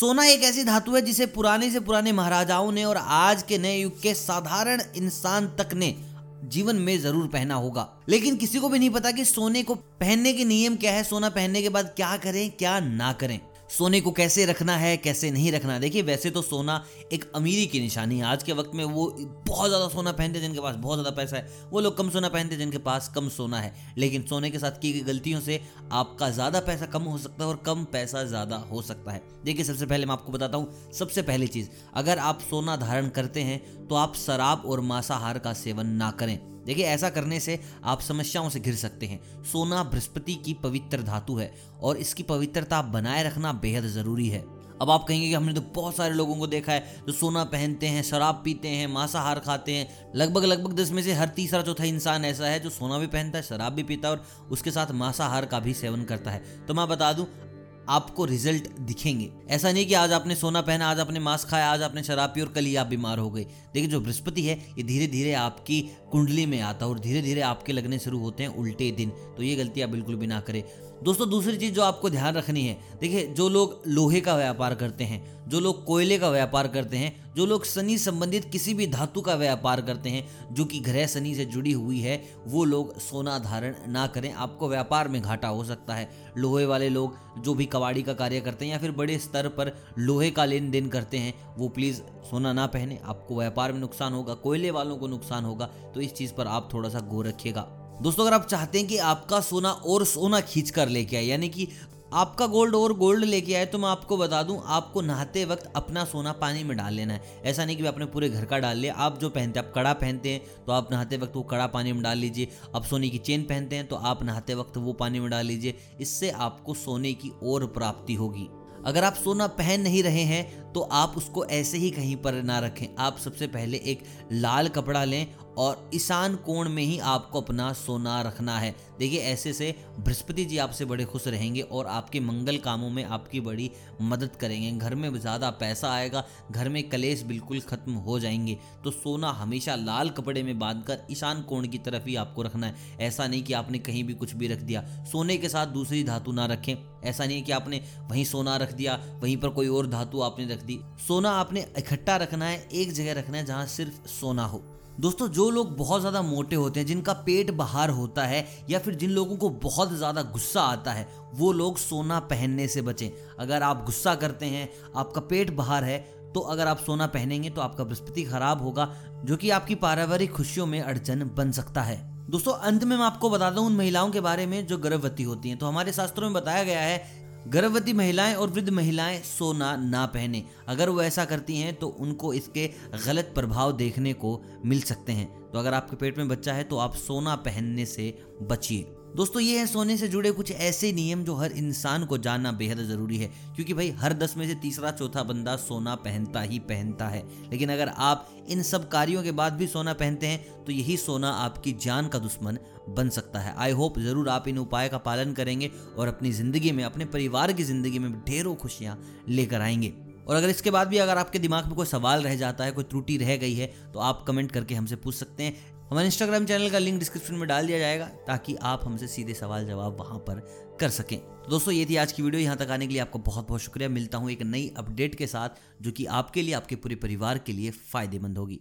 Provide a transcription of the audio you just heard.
सोना एक ऐसी धातु है जिसे पुराने से पुराने महाराजाओं ने और आज के नए युग के साधारण इंसान तक ने जीवन में ज़रूर पहना होगा। लेकिन किसी को भी नहीं पता कि सोने को पहनने के नियम क्या है, सोना पहनने के बाद क्या करें, क्या ना करें। सोने को कैसे रखना है, कैसे नहीं रखना देखिए, वैसे तो सोना एक अमीरी की निशानी है। आज के वक्त में वो बहुत ज़्यादा सोना पहनते हैं जिनके पास बहुत ज़्यादा पैसा है। वो लोग कम सोना पहनते जिनके पास कम सोना है। लेकिन सोने के साथ की गई गलतियों से आपका ज़्यादा पैसा कम हो सकता है और कम पैसा ज़्यादा हो सकता है। देखिए, सबसे पहले मैं आपको बताता हूँ, सबसे पहली चीज़, अगर आप सोना धारण करते हैं तो आप शराब और मांसाहार का सेवन ना करें। देखिए, ऐसा करने से आप समस्याओं से घिर सकते हैं। सोना बृहस्पति की पवित्र धातु है और इसकी पवित्रता बनाए रखना बेहद ज़रूरी है। अब आप कहेंगे कि हमने तो बहुत सारे लोगों को देखा है जो सोना पहनते हैं, शराब पीते हैं, मांसाहार खाते हैं। लगभग लगभग दस में से हर तीसरा चौथा इंसान ऐसा है जो सोना भी पहनता है, शराब भी पीता है और उसके साथ मांसाहार का भी सेवन करता है। तो मैं बता दूँ आपको रिज़ल्ट दिखेंगे। ऐसा नहीं कि आज आपने सोना पहना, आज आपने मास्क खाया, आज आपने शराब पी और कल ही आप बीमार हो गए। देखिए, जो बृहस्पति है, ये धीरे धीरे आपकी कुंडली में आता है और धीरे धीरे आपके लगने शुरू होते हैं उल्टे दिन। तो ये गलती आप बिल्कुल भी ना करें। दोस्तों, दूसरी चीज़ जो आपको ध्यान रखनी है, देखिए, जो लोग लोहे का व्यापार करते हैं, जो लोग कोयले का व्यापार करते हैं, जो लोग शनि संबंधित किसी भी धातु का व्यापार करते हैं, जो कि ग्रह शनि से जुड़ी हुई है, वो लोग सोना धारण ना करें। आपको व्यापार में घाटा हो सकता है। लोहे वाले लोग जो भी कबाड़ी का कार्य करते हैं या फिर बड़े स्तर पर लोहे का लेन देन करते हैं, वो प्लीज़ सोना ना पहने। आपको व्यापार में नुकसान होगा, कोयले वालों को नुकसान होगा तो इस चीज़ पर आप थोड़ा सा गौर रखिएगा। दोस्तों, अगर आप चाहते हैं कि आपका सोना और सोना खींच कर लेके आए, यानी कि आपका गोल्ड और गोल्ड लेके आए तो मैं आपको बता दूँ, आपको नहाते वक्त अपना सोना पानी में डाल लेना है। ऐसा नहीं कि आपने पूरे घर का डाल लिया, आप जो पहनते हैं, आप कड़ा पहनते हैं तो आप नहाते वक्त वो कड़ा पानी में डाल लीजिए। आप सोने की चेन पहनते हैं तो आप नहाते वक्त वो पानी में डाल लीजिए। इससे आपको सोने की और प्राप्ति होगी। अगर आप सोना पहन नहीं रहे हैं तो आप उसको ऐसे ही कहीं पर ना रखें। आप सबसे पहले एक लाल कपड़ा लें और ईशान कोण में ही आपको अपना सोना रखना है। देखिए, ऐसे से बृहस्पति जी आपसे बड़े खुश रहेंगे और आपके मंगल कामों में आपकी बड़ी मदद करेंगे। घर में ज़्यादा पैसा आएगा, घर में कलेश बिल्कुल ख़त्म हो जाएँगे। तो सोना हमेशा लाल कपड़े में बाँध कर ईशान कोण की तरफ़ ही आपको रखना है। ऐसा नहीं कि आपने कहीं भी कुछ भी रख दिया। सोने के साथ दूसरी धातु ना रखें। ऐसा नहीं कि आपने वहीं सोना रख दिया, वहीं पर कोई और धातु आपने रख दी। सोना आपने इकट्ठा रखना है, एक जगह रखना है जहाँ सिर्फ़ सोना हो। दोस्तों, जो लोग बहुत ज़्यादा मोटे होते हैं, जिनका पेट बाहर होता है, या फिर जिन लोगों को बहुत ज़्यादा गुस्सा आता है, वो लोग सोना पहनने से बचें। अगर आप गुस्सा करते हैं, आपका पेट बाहर है तो अगर आप सोना पहनेंगे तो आपका बृहस्पति खराब होगा, जो कि आपकी पारिवारिक खुशियों में अड़चन बन सकता है। दोस्तों, अंत में मैं आपको बता दूँ, उन महिलाओं के बारे में जो गर्भवती होती हैं। तो हमारे शास्त्रों में बताया गया है गर्भवती महिलाएँ और वृद्ध महिलाएँ सोना ना पहने। अगर वो ऐसा करती हैं तो उनको इसके गलत प्रभाव देखने को मिल सकते हैं। तो अगर आपके पेट में बच्चा है तो आप सोना पहनने से बचिए। दोस्तों, ये है सोने से जुड़े कुछ ऐसे नियम जो हर इंसान को जानना बेहद ज़रूरी है, क्योंकि भाई हर दस में से तीसरा चौथा बंदा सोना पहनता ही पहनता है। लेकिन अगर आप इन सब कार्यों के बाद भी सोना पहनते हैं तो यही सोना आपकी जान का दुश्मन बन सकता है। आई होप ज़रूर आप इन उपाय का पालन करेंगे और अपनी ज़िंदगी में, अपने परिवार की ज़िंदगी में ढेरों खुशियाँ लेकर आएँगे। और अगर इसके बाद भी अगर आपके दिमाग में कोई सवाल रह जाता है, कोई त्रुटि रह गई है तो आप कमेंट करके हमसे पूछ सकते हैं। हमारे इंस्टाग्राम चैनल का लिंक डिस्क्रिप्शन में डाल दिया जाएगा ताकि आप हमसे सीधे सवाल जवाब वहाँ पर कर सकें। तो दोस्तों, ये थी आज की वीडियो। यहाँ तक आने के लिए आपका बहुत बहुत शुक्रिया। मिलता हूँ एक नई अपडेट के साथ, जो कि आपके लिए, आपके पूरे परिवार के लिए फ़ायदेमंद होगी।